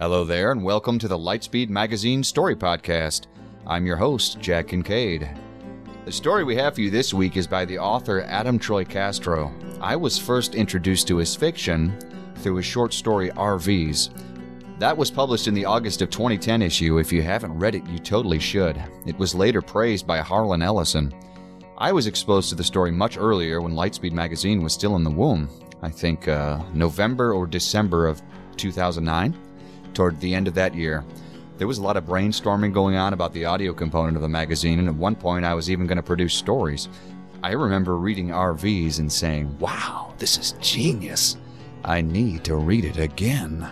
Hello there, and welcome to the Lightspeed Magazine Story Podcast. I'm your host, Jack Kincaid. The story we have for you this week is by the author Adam Troy Castro. I was first introduced to his fiction through his short story RVs. That was published in the August of 2010 issue. If you haven't read it, you totally should. It was later praised by Harlan Ellison. I was exposed to the story much earlier when Lightspeed Magazine was still in the womb. I think uh, November or December of 2009, toward the end of that year. There was a lot of brainstorming going on about the audio component of the magazine, and at one point I was even going to produce stories. I remember reading RVs and saying, Wow, this is genius. I need to read it again.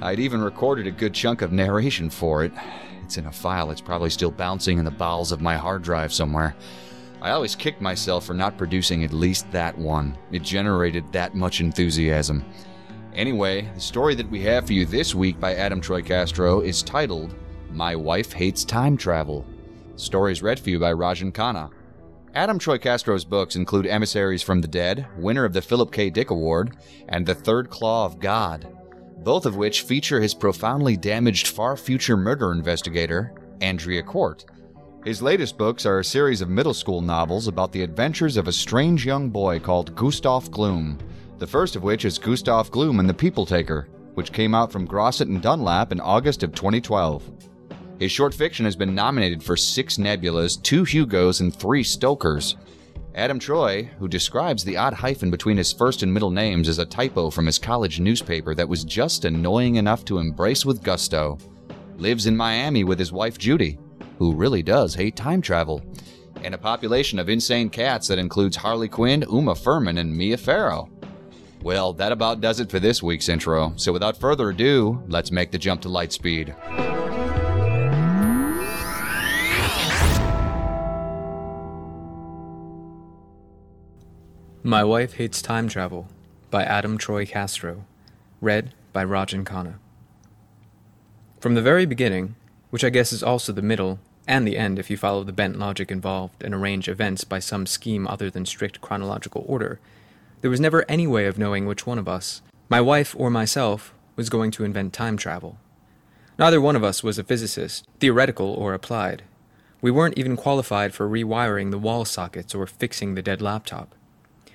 I'd even recorded a good chunk of narration for it. It's in a file that's probably still bouncing in the bowels of my hard drive somewhere. I always kicked myself for not producing at least that one. It generated that much enthusiasm. Anyway, the story that we have for you this week by Adam Troy Castro is titled My Wife Hates Time Travel. The story is read for you by Rajan Khanna. Adam Troy Castro's books include Emissaries from the Dead, winner of the Philip K. Dick Award, and The Third Claw of God, both of which feature his profoundly damaged far future murder investigator, Andrea Court. His latest books are a series of middle school novels about the adventures of a strange young boy called Gustav Gloom, the first of which is Gustav Gloom and the People Taker, which came out from Grosset and Dunlap in August of 2012. His short fiction has been nominated for six Nebulas, two Hugos, and three Stokers. Adam Troy, who describes the odd hyphen between his first and middle names as a typo from his college newspaper that was just annoying enough to embrace with gusto, lives in Miami with his wife Judy, who really does hate time travel, and a population of insane cats that includes Harley Quinn, Uma Thurman, and Mia Farrow. Well, that about does it for this week's intro. So without further ado, let's make the jump to Lightspeed. My Wife Hates Time Travel by Adam Troy Castro. Read by Rajan Khanna. From the very beginning, which I guess is also the middle and the end if you follow the bent logic involved and arrange events by some scheme other than strict chronological order, there was never any way of knowing which one of us, my wife or myself, was going to invent time travel. Neither one of us was a physicist, theoretical or applied. We weren't even qualified for rewiring the wall sockets or fixing the dead laptop.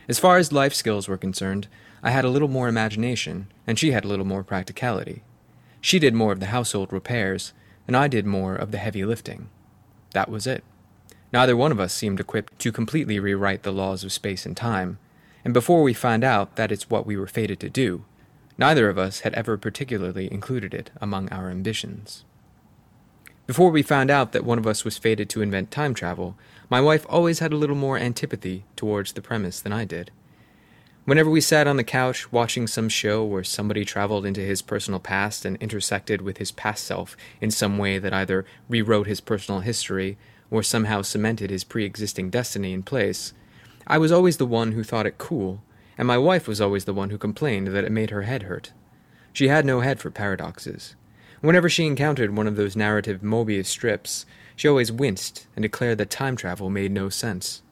As far as life skills were concerned, I had a little more imagination, and she had a little more practicality. She did more of the household repairs, and I did more of the heavy lifting. That was it. Neither one of us seemed equipped to completely rewrite the laws of space and time, and before we find out that it's what we were fated to do, neither of us had ever particularly included it among our ambitions. Before we found out that one of us was fated to invent time travel, my wife always had a little more antipathy towards the premise than I did. Whenever we sat on the couch watching some show where somebody traveled into his personal past and intersected with his past self in some way that either rewrote his personal history or somehow cemented his pre existing destiny in place, I was always the one who thought it cool, and my wife was always the one who complained that it made her head hurt. She had no head for paradoxes. Whenever she encountered one of those narrative Mobius strips, she always winced and declared that time travel made no sense.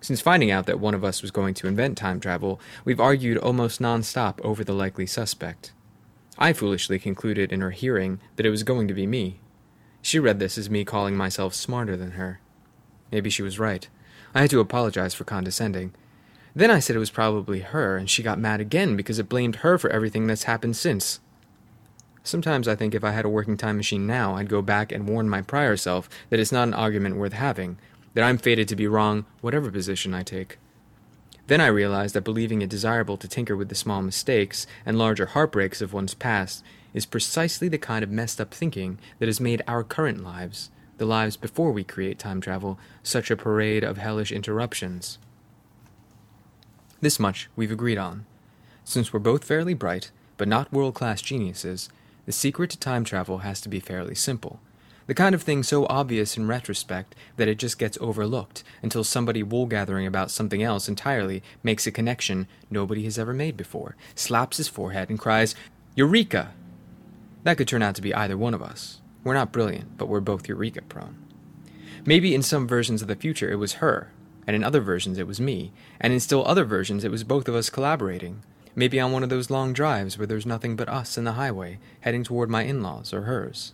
Since finding out that one of us was going to invent time travel, we've argued almost non-stop over the likely suspect. I foolishly concluded in her hearing that it was going to be me. She read this as me calling myself smarter than her. Maybe she was right. I had to apologize for condescending. Then I said it was probably her, and she got mad again because it blamed her for everything that's happened since. Sometimes I think if I had a working time machine now, I'd go back and warn my prior self that it's not an argument worth having, that I'm fated to be wrong whatever position I take. Then I realized that believing it desirable to tinker with the small mistakes and larger heartbreaks of one's past is precisely the kind of messed up thinking that has made our current lives, the lives before we create time travel, such a parade of hellish interruptions. This much we've agreed on. Since we're both fairly bright, but not world class geniuses, the secret to time travel has to be fairly simple. The kind of thing so obvious in retrospect that it just gets overlooked until somebody wool gathering about something else entirely makes a connection nobody has ever made before, slaps his forehead, and cries, Eureka! That could turn out to be either one of us. We're not brilliant, but we're both Eureka prone. Maybe in some versions of the future it was her, and in other versions it was me, and in still other versions it was both of us collaborating. Maybe on one of those long drives where there's nothing but us and the highway, heading toward my in laws or hers.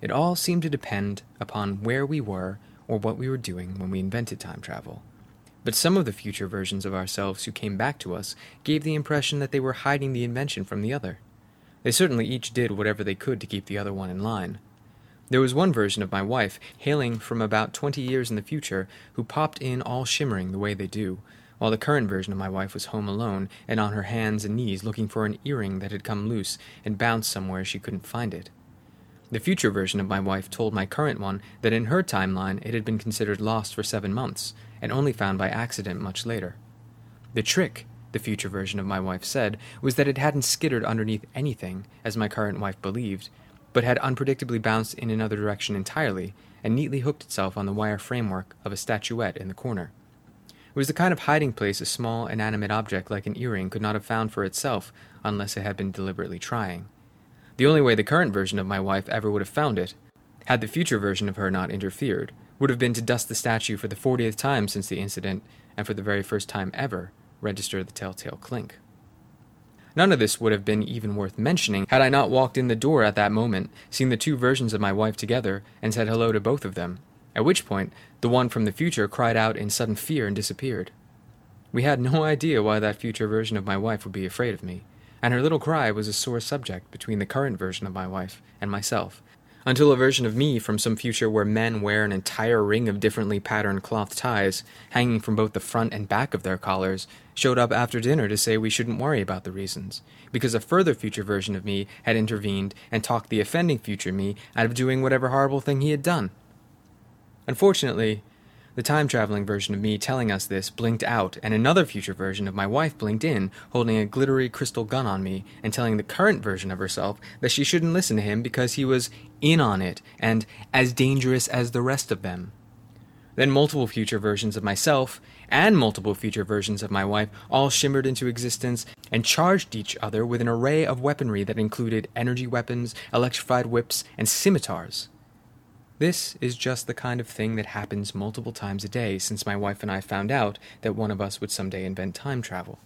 It all seemed to depend upon where we were or what we were doing when we invented time travel. But some of the future versions of ourselves who came back to us gave the impression that they were hiding the invention from the other. They certainly each did whatever they could to keep the other one in line. There was one version of my wife, hailing from about twenty years in the future, who popped in all shimmering the way they do, while the current version of my wife was home alone and on her hands and knees looking for an earring that had come loose and bounced somewhere she couldn't find it. The future version of my wife told my current one that in her timeline it had been considered lost for seven months and only found by accident much later. The trick, the future version of my wife said, was that it hadn't skittered underneath anything, as my current wife believed, but had unpredictably bounced in another direction entirely and neatly hooked itself on the wire framework of a statuette in the corner. It was the kind of hiding place a small inanimate object like an earring could not have found for itself unless it had been deliberately trying. The only way the current version of my wife ever would have found it, had the future version of her not interfered, would have been to dust the statue for the fortieth time since the incident, and for the very first time ever, register the telltale clink. None of this would have been even worth mentioning had I not walked in the door at that moment, seen the two versions of my wife together, and said hello to both of them, at which point the one from the future cried out in sudden fear and disappeared. We had no idea why that future version of my wife would be afraid of me and her little cry was a sore subject between the current version of my wife and myself, until a version of me from some future where men wear an entire ring of differently patterned cloth ties, hanging from both the front and back of their collars, showed up after dinner to say we shouldn't worry about the reasons, because a further future version of me had intervened and talked the offending future me out of doing whatever horrible thing he had done. Unfortunately, the time traveling version of me telling us this blinked out, and another future version of my wife blinked in, holding a glittery crystal gun on me, and telling the current version of herself that she shouldn't listen to him because he was in on it and as dangerous as the rest of them. Then multiple future versions of myself and multiple future versions of my wife all shimmered into existence and charged each other with an array of weaponry that included energy weapons, electrified whips, and scimitars. This is just the kind of thing that happens multiple times a day since my wife and I found out that one of us would someday invent time travel.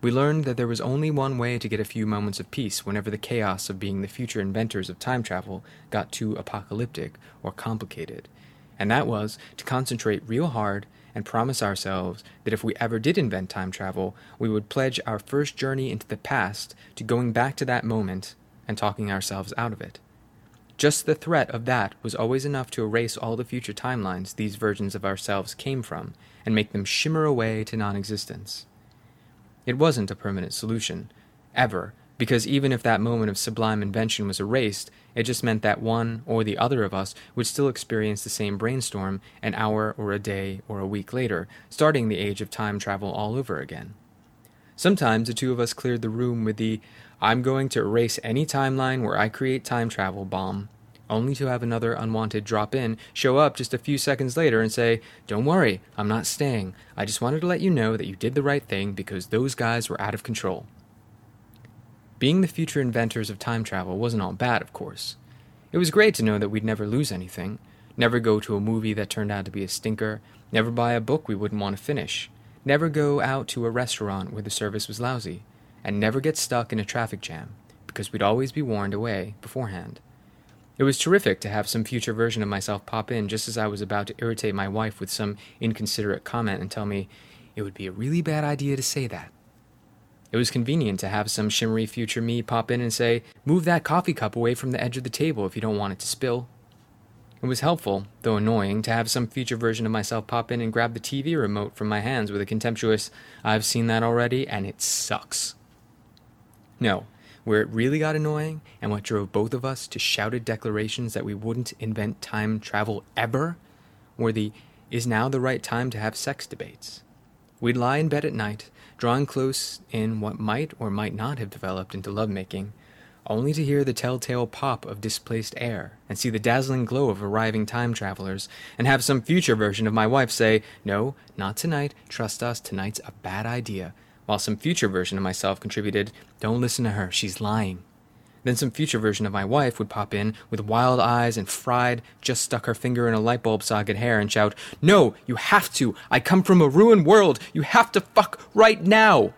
We learned that there was only one way to get a few moments of peace whenever the chaos of being the future inventors of time travel got too apocalyptic or complicated, and that was to concentrate real hard and promise ourselves that if we ever did invent time travel, we would pledge our first journey into the past to going back to that moment and talking ourselves out of it. Just the threat of that was always enough to erase all the future timelines these versions of ourselves came from and make them shimmer away to non existence. It wasn't a permanent solution, ever, because even if that moment of sublime invention was erased, it just meant that one or the other of us would still experience the same brainstorm an hour or a day or a week later, starting the age of time travel all over again. Sometimes the two of us cleared the room with the I'm going to erase any timeline where I create time travel bomb, only to have another unwanted drop in show up just a few seconds later and say, Don't worry, I'm not staying. I just wanted to let you know that you did the right thing because those guys were out of control. Being the future inventors of time travel wasn't all bad, of course. It was great to know that we'd never lose anything, never go to a movie that turned out to be a stinker, never buy a book we wouldn't want to finish, never go out to a restaurant where the service was lousy, and never get stuck in a traffic jam, because we'd always be warned away beforehand. It was terrific to have some future version of myself pop in just as I was about to irritate my wife with some inconsiderate comment and tell me it would be a really bad idea to say that. It was convenient to have some shimmery future me pop in and say, Move that coffee cup away from the edge of the table if you don't want it to spill. It was helpful, though annoying, to have some future version of myself pop in and grab the TV remote from my hands with a contemptuous, I've seen that already and it sucks. No, where it really got annoying and what drove both of us to shouted declarations that we wouldn't invent time travel ever were the is now the right time to have sex debates. We'd lie in bed at night, drawing close in what might or might not have developed into lovemaking, only to hear the telltale pop of displaced air and see the dazzling glow of arriving time travelers, and have some future version of my wife say, No, not tonight, trust us, tonight's a bad idea, while some future version of myself contributed, Don't listen to her, she's lying. Then some future version of my wife would pop in with wild eyes and fried, just stuck her finger in a light bulb socket hair and shout, No, you have to! I come from a ruined world! You have to fuck right now!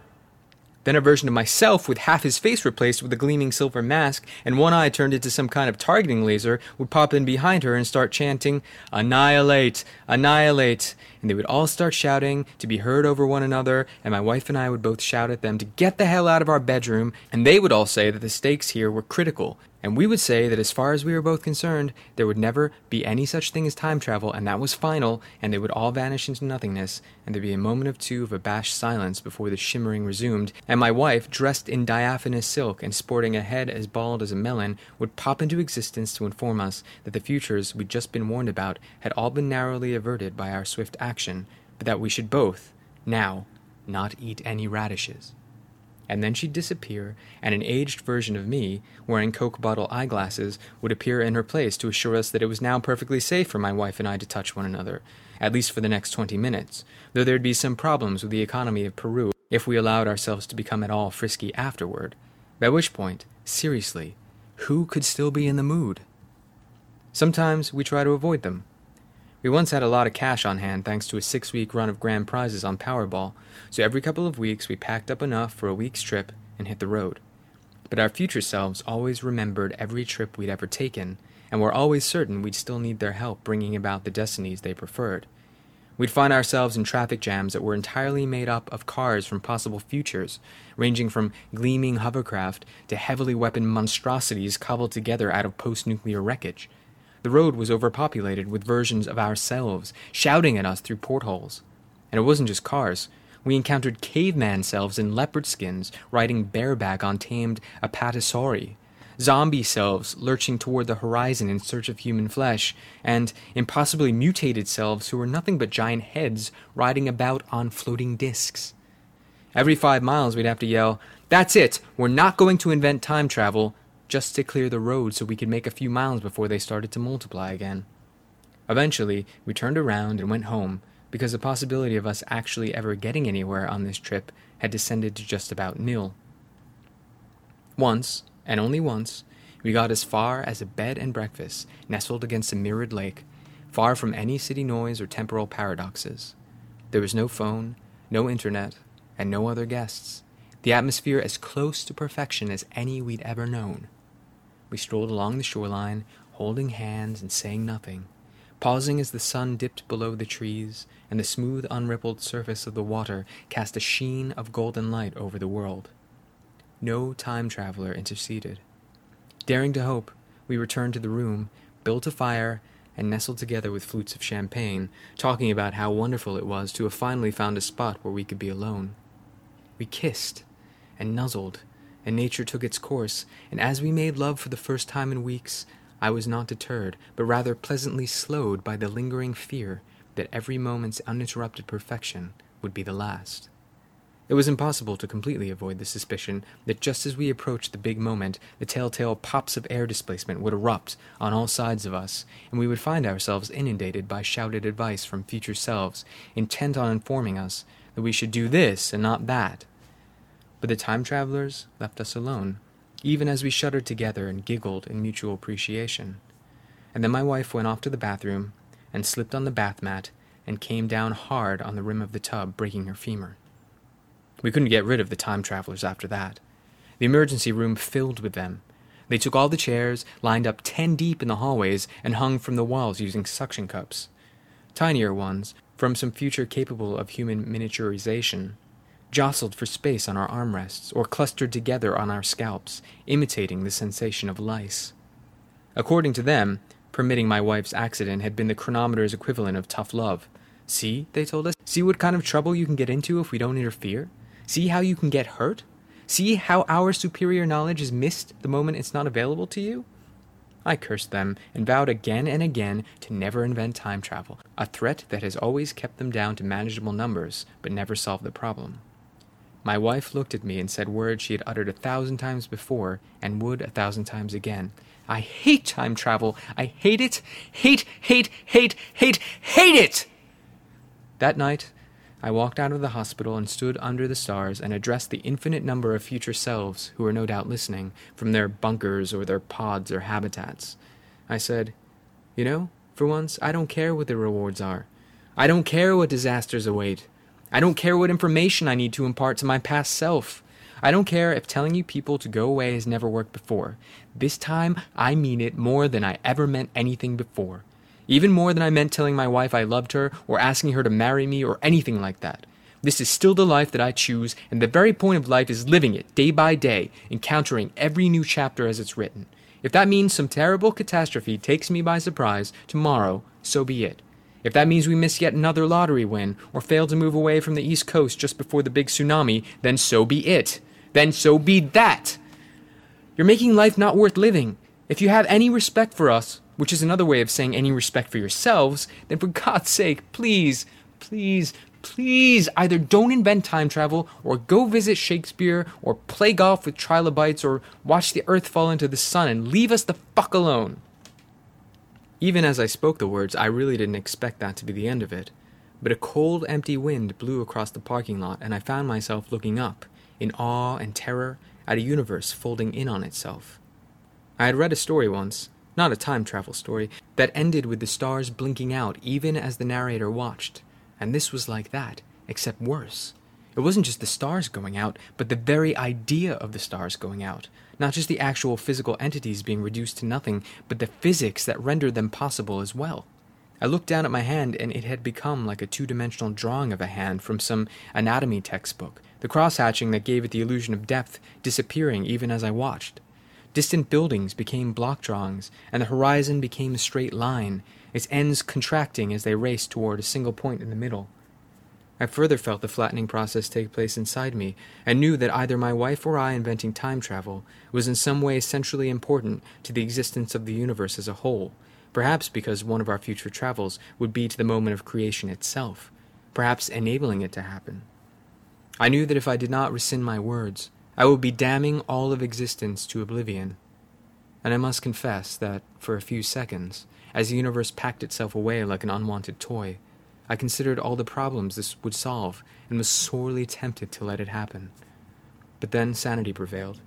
Then a version of myself with half his face replaced with a gleaming silver mask and one eye turned into some kind of targeting laser would pop in behind her and start chanting, Annihilate! Annihilate! And they would all start shouting to be heard over one another, and my wife and I would both shout at them to get the hell out of our bedroom, and they would all say that the stakes here were critical and we would say that as far as we were both concerned, there would never be any such thing as time travel, and that was final, and they would all vanish into nothingness, and there'd be a moment or two of abashed silence before the shimmering resumed, and my wife, dressed in diaphanous silk and sporting a head as bald as a melon, would pop into existence to inform us that the futures we'd just been warned about had all been narrowly averted by our swift action, but that we should both, now, not eat any radishes and then she'd disappear, and an aged version of me, wearing Coke bottle eyeglasses, would appear in her place to assure us that it was now perfectly safe for my wife and I to touch one another, at least for the next twenty minutes, though there'd be some problems with the economy of Peru if we allowed ourselves to become at all frisky afterward. By which point, seriously, who could still be in the mood? Sometimes we try to avoid them, we once had a lot of cash on hand thanks to a six week run of grand prizes on Powerball, so every couple of weeks we packed up enough for a week's trip and hit the road. But our future selves always remembered every trip we'd ever taken, and were always certain we'd still need their help bringing about the destinies they preferred. We'd find ourselves in traffic jams that were entirely made up of cars from possible futures, ranging from gleaming hovercraft to heavily weaponed monstrosities cobbled together out of post nuclear wreckage. The road was overpopulated with versions of ourselves shouting at us through portholes. And it wasn't just cars. We encountered caveman selves in leopard skins riding bareback on tamed apatosauri, zombie selves lurching toward the horizon in search of human flesh, and impossibly mutated selves who were nothing but giant heads riding about on floating disks. Every five miles we'd have to yell, That's it! We're not going to invent time travel just to clear the road so we could make a few miles before they started to multiply again. Eventually, we turned around and went home because the possibility of us actually ever getting anywhere on this trip had descended to just about nil. Once, and only once, we got as far as a bed and breakfast nestled against a mirrored lake, far from any city noise or temporal paradoxes. There was no phone, no internet, and no other guests. The atmosphere as close to perfection as any we'd ever known. We strolled along the shoreline, holding hands and saying nothing, pausing as the sun dipped below the trees and the smooth, unrippled surface of the water cast a sheen of golden light over the world. No time traveler interceded. Daring to hope, we returned to the room, built a fire, and nestled together with flutes of champagne, talking about how wonderful it was to have finally found a spot where we could be alone. We kissed and nuzzled and nature took its course, and as we made love for the first time in weeks, I was not deterred, but rather pleasantly slowed by the lingering fear that every moment's uninterrupted perfection would be the last. It was impossible to completely avoid the suspicion that just as we approached the big moment, the telltale pops of air displacement would erupt on all sides of us, and we would find ourselves inundated by shouted advice from future selves, intent on informing us that we should do this and not that, but the time travelers left us alone, even as we shuddered together and giggled in mutual appreciation. And then my wife went off to the bathroom and slipped on the bath mat and came down hard on the rim of the tub, breaking her femur. We couldn't get rid of the time travelers after that. The emergency room filled with them. They took all the chairs, lined up ten deep in the hallways, and hung from the walls using suction cups. Tinier ones, from some future capable of human miniaturization, jostled for space on our armrests or clustered together on our scalps, imitating the sensation of lice. According to them, permitting my wife's accident had been the chronometer's equivalent of tough love. See, they told us, see what kind of trouble you can get into if we don't interfere? See how you can get hurt? See how our superior knowledge is missed the moment it's not available to you? I cursed them and vowed again and again to never invent time travel, a threat that has always kept them down to manageable numbers but never solved the problem. My wife looked at me and said words she had uttered a thousand times before and would a thousand times again. I hate time travel. I hate it. Hate, hate, hate, hate, hate it! That night, I walked out of the hospital and stood under the stars and addressed the infinite number of future selves who were no doubt listening from their bunkers or their pods or habitats. I said, You know, for once, I don't care what the rewards are. I don't care what disasters await. I don't care what information I need to impart to my past self. I don't care if telling you people to go away has never worked before. This time, I mean it more than I ever meant anything before. Even more than I meant telling my wife I loved her or asking her to marry me or anything like that. This is still the life that I choose, and the very point of life is living it day by day, encountering every new chapter as it's written. If that means some terrible catastrophe takes me by surprise tomorrow, so be it. If that means we miss yet another lottery win, or fail to move away from the East Coast just before the big tsunami, then so be it. Then so be that. You're making life not worth living. If you have any respect for us, which is another way of saying any respect for yourselves, then for God's sake, please, please, please either don't invent time travel, or go visit Shakespeare, or play golf with trilobites, or watch the earth fall into the sun and leave us the fuck alone. Even as I spoke the words, I really didn't expect that to be the end of it. But a cold, empty wind blew across the parking lot, and I found myself looking up, in awe and terror, at a universe folding in on itself. I had read a story once, not a time travel story, that ended with the stars blinking out even as the narrator watched, and this was like that, except worse. It wasn't just the stars going out, but the very idea of the stars going out, not just the actual physical entities being reduced to nothing, but the physics that rendered them possible as well. I looked down at my hand, and it had become like a two dimensional drawing of a hand from some anatomy textbook, the cross hatching that gave it the illusion of depth disappearing even as I watched. Distant buildings became block drawings, and the horizon became a straight line, its ends contracting as they raced toward a single point in the middle. I further felt the flattening process take place inside me, and knew that either my wife or I inventing time travel was in some way centrally important to the existence of the universe as a whole, perhaps because one of our future travels would be to the moment of creation itself, perhaps enabling it to happen. I knew that if I did not rescind my words, I would be damning all of existence to oblivion. And I must confess that, for a few seconds, as the universe packed itself away like an unwanted toy, I considered all the problems this would solve and was sorely tempted to let it happen. But then sanity prevailed,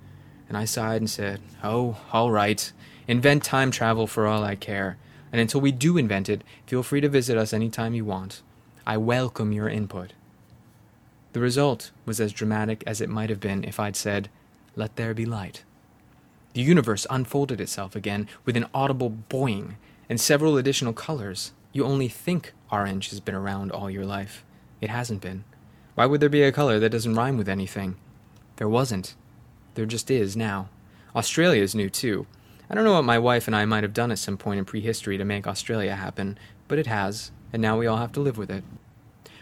and I sighed and said, Oh, all right. Invent time travel for all I care. And until we do invent it, feel free to visit us any time you want. I welcome your input. The result was as dramatic as it might have been if I'd said, Let there be light. The universe unfolded itself again with an audible boing and several additional colors. You only think orange has been around all your life. It hasn't been. Why would there be a color that doesn't rhyme with anything? There wasn't. There just is now. Australia's new, too. I don't know what my wife and I might have done at some point in prehistory to make Australia happen, but it has, and now we all have to live with it.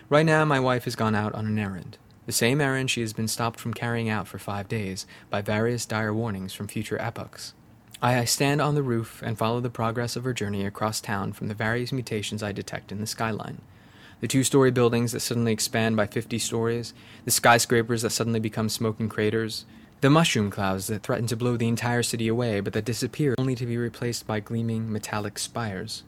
Right now, my wife has gone out on an errand. The same errand she has been stopped from carrying out for five days by various dire warnings from future epochs. I stand on the roof and follow the progress of her journey across town from the various mutations I detect in the skyline. The two story buildings that suddenly expand by 50 stories, the skyscrapers that suddenly become smoking craters, the mushroom clouds that threaten to blow the entire city away but that disappear only to be replaced by gleaming metallic spires.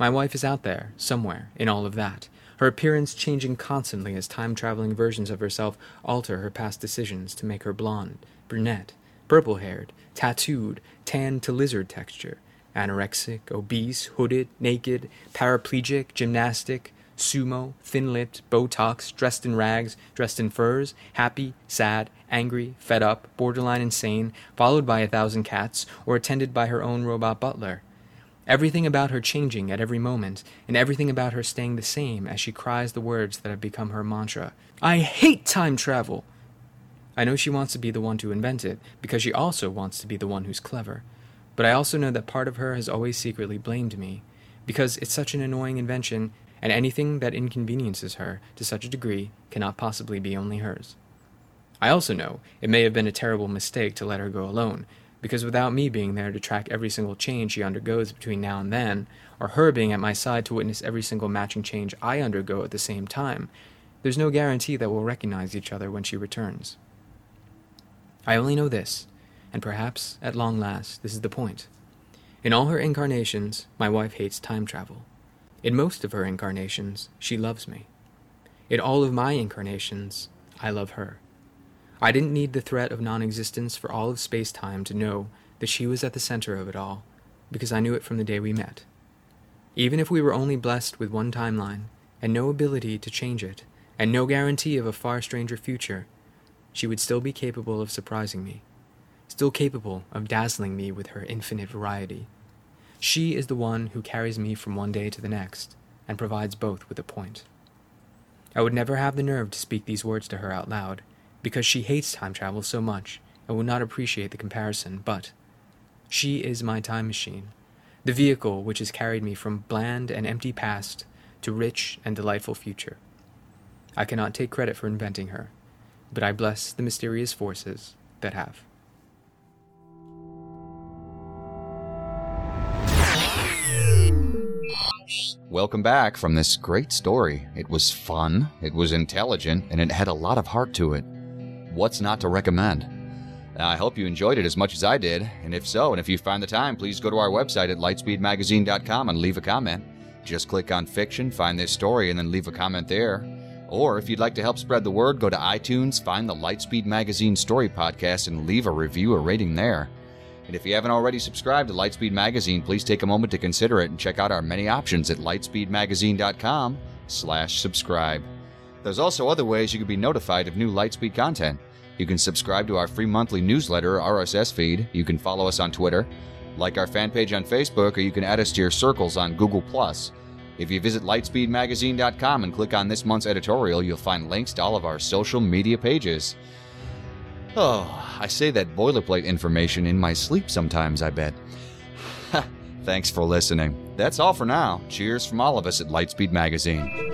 My wife is out there, somewhere, in all of that, her appearance changing constantly as time traveling versions of herself alter her past decisions to make her blonde, brunette, purple haired, tattooed, tan to lizard texture, anorexic, obese, hooded, naked, paraplegic, gymnastic, sumo, thin lipped, Botox, dressed in rags, dressed in furs, happy, sad, angry, fed up, borderline insane, followed by a thousand cats, or attended by her own robot butler. Everything about her changing at every moment, and everything about her staying the same as she cries the words that have become her mantra I hate time travel! I know she wants to be the one to invent it, because she also wants to be the one who's clever. But I also know that part of her has always secretly blamed me, because it's such an annoying invention, and anything that inconveniences her to such a degree cannot possibly be only hers. I also know it may have been a terrible mistake to let her go alone, because without me being there to track every single change she undergoes between now and then, or her being at my side to witness every single matching change I undergo at the same time, there's no guarantee that we'll recognize each other when she returns. I only know this, and perhaps, at long last, this is the point. In all her incarnations, my wife hates time travel. In most of her incarnations, she loves me. In all of my incarnations, I love her. I didn't need the threat of non existence for all of space time to know that she was at the center of it all, because I knew it from the day we met. Even if we were only blessed with one timeline, and no ability to change it, and no guarantee of a far stranger future, she would still be capable of surprising me, still capable of dazzling me with her infinite variety. She is the one who carries me from one day to the next, and provides both with a point. I would never have the nerve to speak these words to her out loud, because she hates time travel so much and would not appreciate the comparison, but she is my time machine, the vehicle which has carried me from bland and empty past to rich and delightful future. I cannot take credit for inventing her, but I bless the mysterious forces that have. Welcome back from this great story. It was fun, it was intelligent, and it had a lot of heart to it. What's not to recommend? I hope you enjoyed it as much as I did, and if so, and if you find the time, please go to our website at lightspeedmagazine.com and leave a comment. Just click on fiction, find this story, and then leave a comment there. Or if you'd like to help spread the word, go to iTunes, find the Lightspeed Magazine Story Podcast, and leave a review or rating there. And if you haven't already subscribed to Lightspeed Magazine, please take a moment to consider it and check out our many options at lightspeedmagazine.com slash subscribe. There's also other ways you can be notified of new Lightspeed content. You can subscribe to our free monthly newsletter RSS feed. You can follow us on Twitter, like our fan page on Facebook, or you can add us to your circles on Google+. If you visit lightspeedmagazine.com and click on this month's editorial, you'll find links to all of our social media pages. Oh, I say that boilerplate information in my sleep sometimes, I bet. Thanks for listening. That's all for now. Cheers from all of us at Lightspeed Magazine.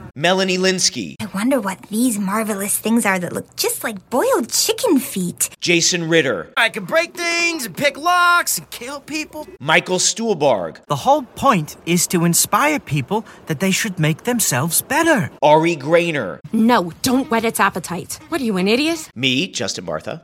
Melanie Lynskey, I wonder what these marvelous things are that look just like boiled chicken feet. Jason Ritter, I can break things and pick locks and kill people. Michael Stuhlbarg, The whole point is to inspire people that they should make themselves better. Ari Graynor, No, don't whet its appetite. What are you, an idiot? me, Justin Bartha,